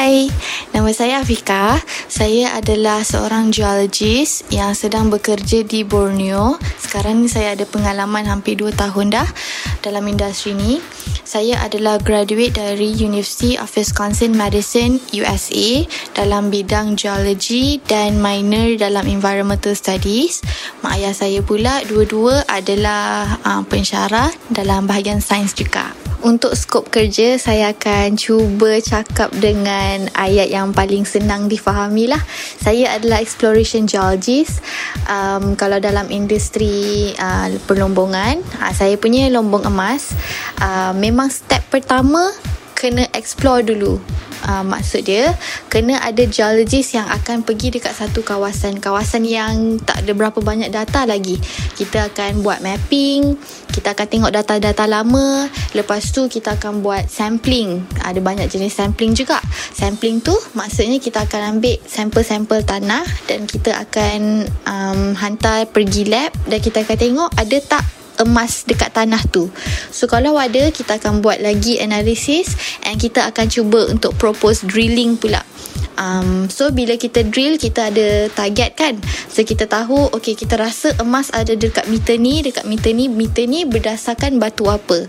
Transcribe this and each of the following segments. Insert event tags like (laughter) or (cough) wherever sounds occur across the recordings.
Hai, nama saya Afika. Saya adalah seorang geologist yang sedang bekerja di Borneo. Sekarang ni saya ada pengalaman hampir 2 tahun dah dalam industri ni. Saya adalah graduate dari University of Wisconsin-Madison, USA dalam bidang geology dan minor dalam environmental studies. Mak ayah saya pula dua-dua adalah uh, pensyarah dalam bahagian sains juga. Untuk skop kerja, saya akan cuba cakap dengan ayat yang paling senang difahami lah. Saya adalah exploration geologist. Um, kalau dalam industri uh, perlombongan, uh, saya punya lombong emas. Uh, memang step pertama kena explore dulu uh, maksud dia kena ada geologist yang akan pergi dekat satu kawasan. Kawasan yang tak ada berapa banyak data lagi. Kita akan buat mapping kita akan tengok data-data lama. Lepas tu kita akan buat sampling. Ada banyak jenis sampling juga. Sampling tu maksudnya kita akan ambil sampel-sampel tanah dan kita akan um, hantar pergi lab dan kita akan tengok ada tak emas dekat tanah tu. So kalau ada kita akan buat lagi analisis and kita akan cuba untuk propose drilling pula. Um, so bila kita drill kita ada target kan? So kita tahu Okay kita rasa emas ada dekat meter ni Dekat meter ni Meter ni berdasarkan batu apa?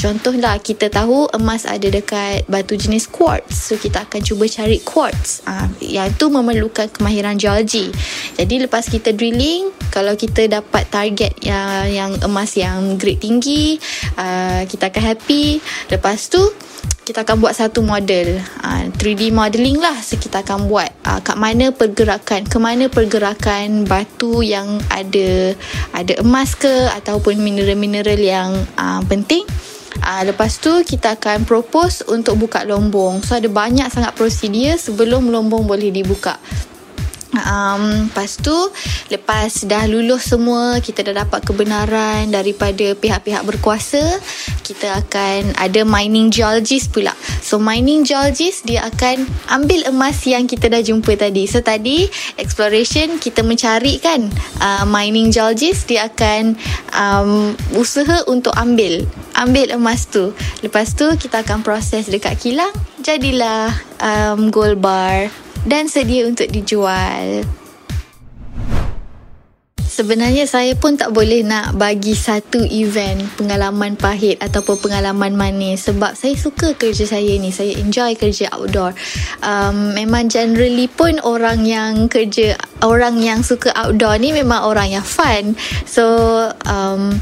Contohlah kita tahu emas ada dekat batu jenis quartz. So kita akan cuba cari quartz. Uh, Yang tu memerlukan kemahiran geologi. Jadi lepas kita drilling Kalau kita dapat target yang, yang emas yang grade tinggi uh, Kita akan happy Lepas tu kita akan buat satu model uh, 3D modeling lah so kita akan buat uh, kat mana pergerakan ke mana pergerakan batu yang ada ada emas ke ataupun mineral-mineral yang uh, penting Uh, lepas tu kita akan propose untuk buka lombong. So ada banyak sangat prosedur sebelum lombong boleh dibuka. Um, lepas tu Lepas dah lulus semua Kita dah dapat kebenaran Daripada pihak-pihak berkuasa Kita akan Ada mining geologist pula. So mining geologist Dia akan Ambil emas yang kita dah jumpa tadi. So tadi Exploration Kita mencari kan uh, Mining geologist Dia akan um, Usaha untuk ambil Ambil emas tu. Lepas tu Kita akan proses dekat kilang Jadilah um, Gold bar dan sedia untuk dijual. Sebenarnya saya pun tak boleh nak bagi satu event pengalaman pahit ataupun pengalaman manis sebab saya suka kerja saya ni. Saya enjoy kerja outdoor. Um, memang generally pun orang yang kerja, orang yang suka outdoor ni memang orang yang fun. So, um,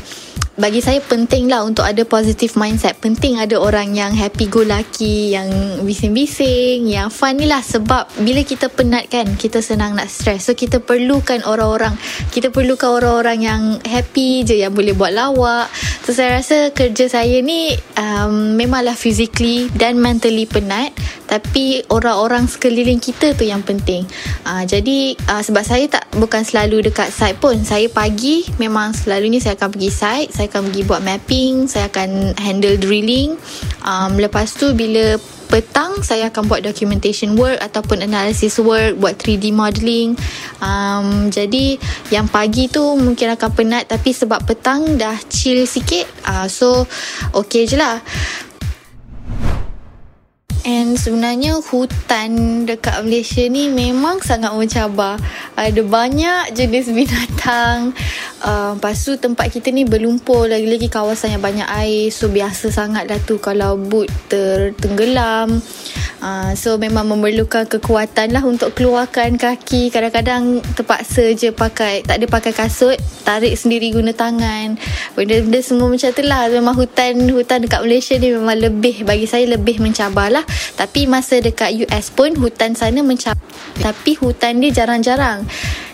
bagi saya penting lah untuk ada positive mindset. Penting ada orang yang happy go lucky, yang bising-bising, yang fun ni lah. Sebab bila kita penat kan, kita senang nak stress. So kita perlukan orang-orang, kita perlukan orang-orang yang happy je, yang boleh buat lawak. So saya rasa kerja saya ni um, memanglah physically dan mentally penat. Tapi orang-orang sekeliling kita tu yang penting. Uh, jadi uh, sebab saya tak bukan selalu dekat site pun. Saya pagi memang selalunya saya akan pergi site. Saya akan pergi buat mapping saya akan handle drilling. Um, lepas tu bila petang saya akan buat documentation work ataupun analysis work buat 3D modelling um, jadi yang pagi tu mungkin akan penat tapi sebab petang dah chill sikit uh, so okay je lah And sebenarnya hutan dekat Malaysia ni memang sangat mencabar. Ada banyak jenis binatang. Uh, lepas tu tempat kita ni berlumpur lagi-lagi kawasan yang banyak air. So biasa sangat dah tu kalau boot tertenggelam. Uh, so memang memerlukan kekuatan lah untuk keluarkan kaki. Kadang-kadang terpaksa je pakai, tak ada pakai kasut. Tarik sendiri guna tangan. Benda-benda semua macam tu lah. Memang hutan, hutan dekat Malaysia ni memang lebih, bagi saya lebih mencabar lah. Tapi masa dekat US pun hutan sana mencabar. Tapi hutan dia jarang-jarang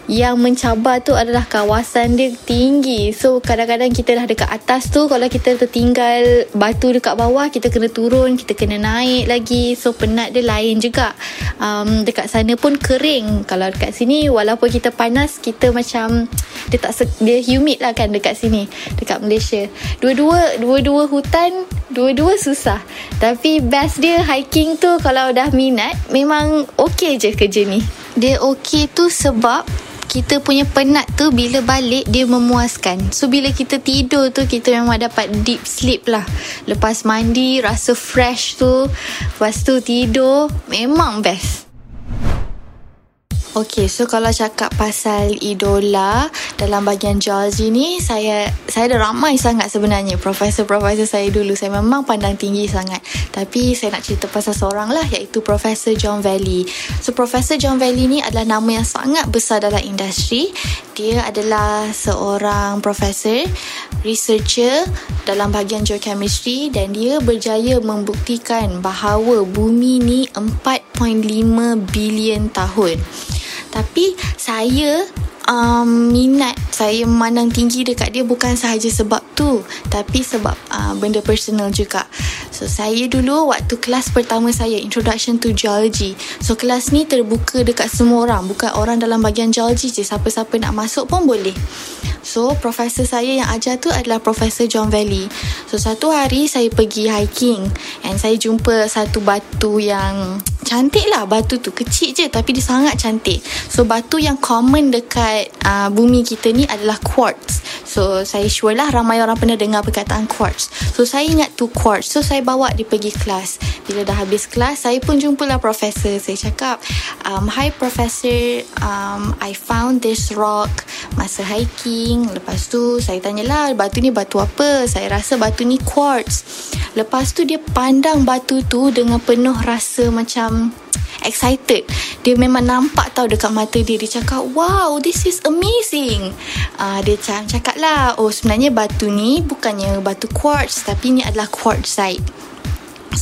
yang mencabar tu adalah kawasan dia tinggi. So kadang-kadang kita dah dekat atas tu kalau kita tertinggal batu dekat bawah kita kena turun, kita kena naik lagi. So penat dia lain juga. Um, dekat sana pun kering. Kalau dekat sini walaupun kita panas kita macam dia tak dia humid lah kan dekat sini dekat Malaysia. Dua-dua dua-dua hutan dua-dua susah. Tapi best dia hiking tu kalau dah minat memang okey je kerja ni. Dia okey tu sebab kita punya penat tu bila balik dia memuaskan. So bila kita tidur tu kita memang dapat deep sleep lah. Lepas mandi rasa fresh tu, lepas tu tidur memang best. Okay, so kalau cakap pasal idola dalam bahagian geology ni, saya saya ada ramai sangat sebenarnya profesor-profesor saya dulu. Saya memang pandang tinggi sangat. Tapi saya nak cerita pasal seorang lah iaitu Profesor John Valley. So, Profesor John Valley ni adalah nama yang sangat besar dalam industri. Dia adalah seorang profesor, researcher dalam bahagian geochemistry dan dia berjaya membuktikan bahawa bumi ni 4.5 bilion tahun. Tapi saya um, minat saya memandang tinggi dekat dia bukan sahaja sebab tu tapi sebab uh, benda personal juga. So saya dulu waktu kelas pertama saya Introduction to Geology. So kelas ni terbuka dekat semua orang, bukan orang dalam bahagian geology je. Siapa-siapa nak masuk pun boleh. So profesor saya yang ajar tu adalah Profesor John Valley. So satu hari saya pergi hiking and saya jumpa satu batu yang cantik lah batu tu kecil je tapi dia sangat cantik. So batu yang common dekat uh, bumi kita ni adalah quartz. So saya sure lah ramai orang pernah dengar perkataan quartz. So saya ingat tu quartz. So saya bawa dia pergi kelas. Bila dah habis kelas saya pun jumpa lah profesor. Saya cakap um, hi professor um, I found this rock. Masa hiking lepas tu saya tanyalah batu ni batu apa? Saya rasa batu ni quartz. Lepas tu dia pandang batu tu dengan penuh rasa macam excited. Dia memang nampak tau dekat mata dia. Dia cakap, wow, this is amazing. Uh, dia cakap lah, oh sebenarnya batu ni bukannya batu quartz tapi ni adalah quartzite.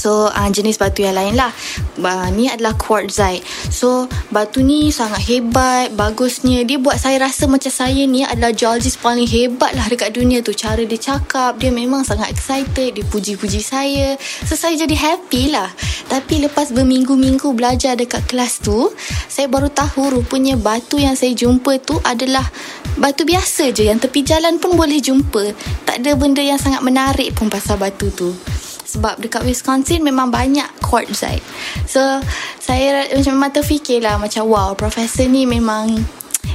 So uh, jenis batu yang lain lah. Uh, Ni adalah quartzite. So batu ni sangat hebat Bagusnya. Dia buat saya rasa macam saya ni Adalah geologist paling hebat lah Dekat dunia tu. Cara dia cakap Dia memang sangat excited. Dia puji-puji saya. So saya jadi happy lah. Tapi lepas berminggu-minggu Belajar dekat kelas tu Saya baru tahu Rupanya batu yang saya jumpa tu Adalah Batu biasa je. Yang tepi jalan pun boleh jumpa. Tak ada benda yang sangat menarik pun Pasal batu tu sebab dekat Wisconsin memang banyak quartzite. So saya macam memang terfikir lah macam wow profesor ni memang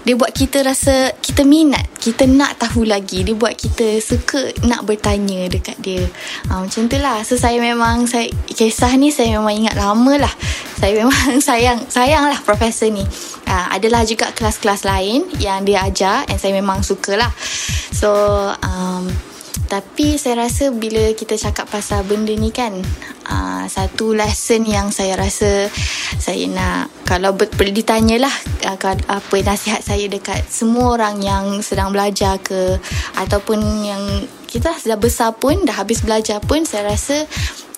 dia buat kita rasa kita minat kita nak tahu lagi. Dia buat kita suka nak bertanya dekat dia. Ha, macam tu lah. So saya memang saya, kisah ni saya memang ingat lama lah. Saya memang (laughs) sayang sayang lah profesor ni. Ha, adalah juga kelas-kelas lain yang dia ajar and saya memang suka lah. So um, tapi saya rasa bila kita cakap pasal benda ni kan uh, Satu lesson yang saya rasa Saya nak Kalau boleh ditanyalah uh, Apa nasihat saya dekat semua orang yang sedang belajar ke Ataupun yang kita dah besar pun Dah habis belajar pun Saya rasa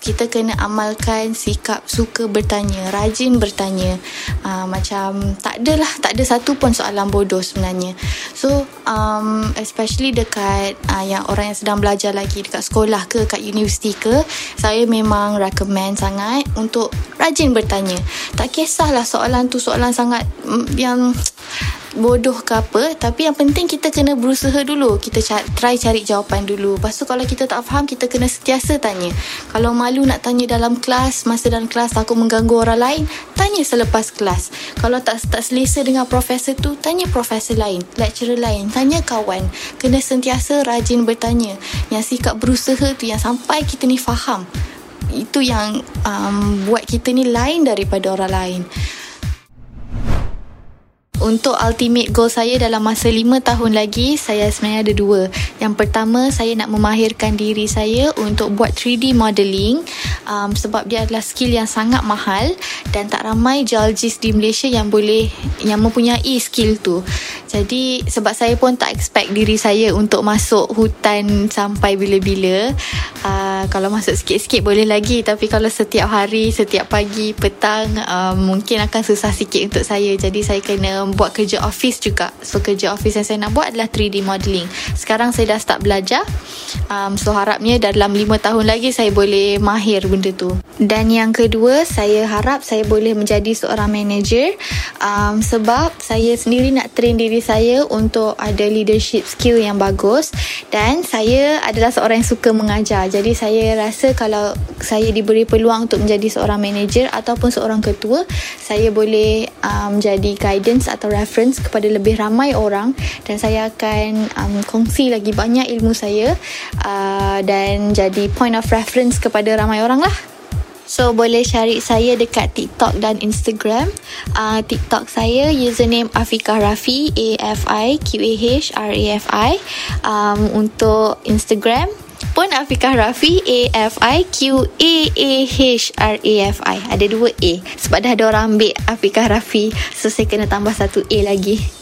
kita kena amalkan sikap suka bertanya, rajin bertanya. Uh, macam tak adalah, tak ada satu pun soalan bodoh sebenarnya. So, um, especially dekat uh, yang orang yang sedang belajar lagi dekat sekolah ke, kat universiti ke, saya memang recommend sangat untuk rajin bertanya. Tak kisahlah soalan tu soalan sangat mm, yang bodoh ke apa tapi yang penting kita kena berusaha dulu. Kita cari, try cari jawapan dulu. Lepas tu kalau kita tak faham kita kena sentiasa tanya. Kalau malu nak tanya dalam kelas masa dalam kelas takut mengganggu orang lain tanya selepas kelas. Kalau tak tak selesa dengan profesor tu tanya profesor lain lecturer lain tanya kawan. Kena sentiasa rajin bertanya. Yang sikap berusaha tu yang sampai kita ni faham. Itu yang um, buat kita ni lain daripada orang lain untuk ultimate goal saya dalam masa lima tahun lagi, saya sebenarnya ada dua. Yang pertama, saya nak memahirkan diri saya untuk buat 3D modeling um, sebab dia adalah skill yang sangat mahal dan tak ramai geologist di Malaysia yang boleh yang mempunyai skill tu. Jadi sebab saya pun tak expect diri saya untuk masuk hutan sampai bila-bila. Uh, kalau masuk sikit-sikit boleh lagi tapi kalau setiap hari, setiap pagi, petang uh, mungkin akan susah sikit untuk saya. Jadi saya kena buat kerja office juga. So kerja office yang saya nak buat adalah 3D modeling. Sekarang saya dah start belajar. Um, so harapnya dalam 5 tahun lagi saya boleh mahir benda tu. Dan yang kedua, saya harap saya boleh menjadi seorang manager um, sebab saya sendiri nak train diri saya untuk ada leadership skill yang bagus dan saya adalah seorang yang suka mengajar. Jadi saya rasa kalau saya diberi peluang untuk menjadi seorang manager ataupun seorang ketua, saya boleh um, jadi guidance atau reference kepada lebih ramai orang dan saya akan um, kongsi lagi banyak ilmu saya uh, dan jadi point of reference kepada ramai orang lah. So boleh cari saya dekat TikTok dan Instagram. Uh, TikTok saya username Afika Rafi A F I Q A H R A F I. Um, untuk Instagram pun Afika Rafi A F I Q A A H R A F I. Ada dua A sebab dah ada orang ambil Afika Rafi. So saya kena tambah satu A lagi.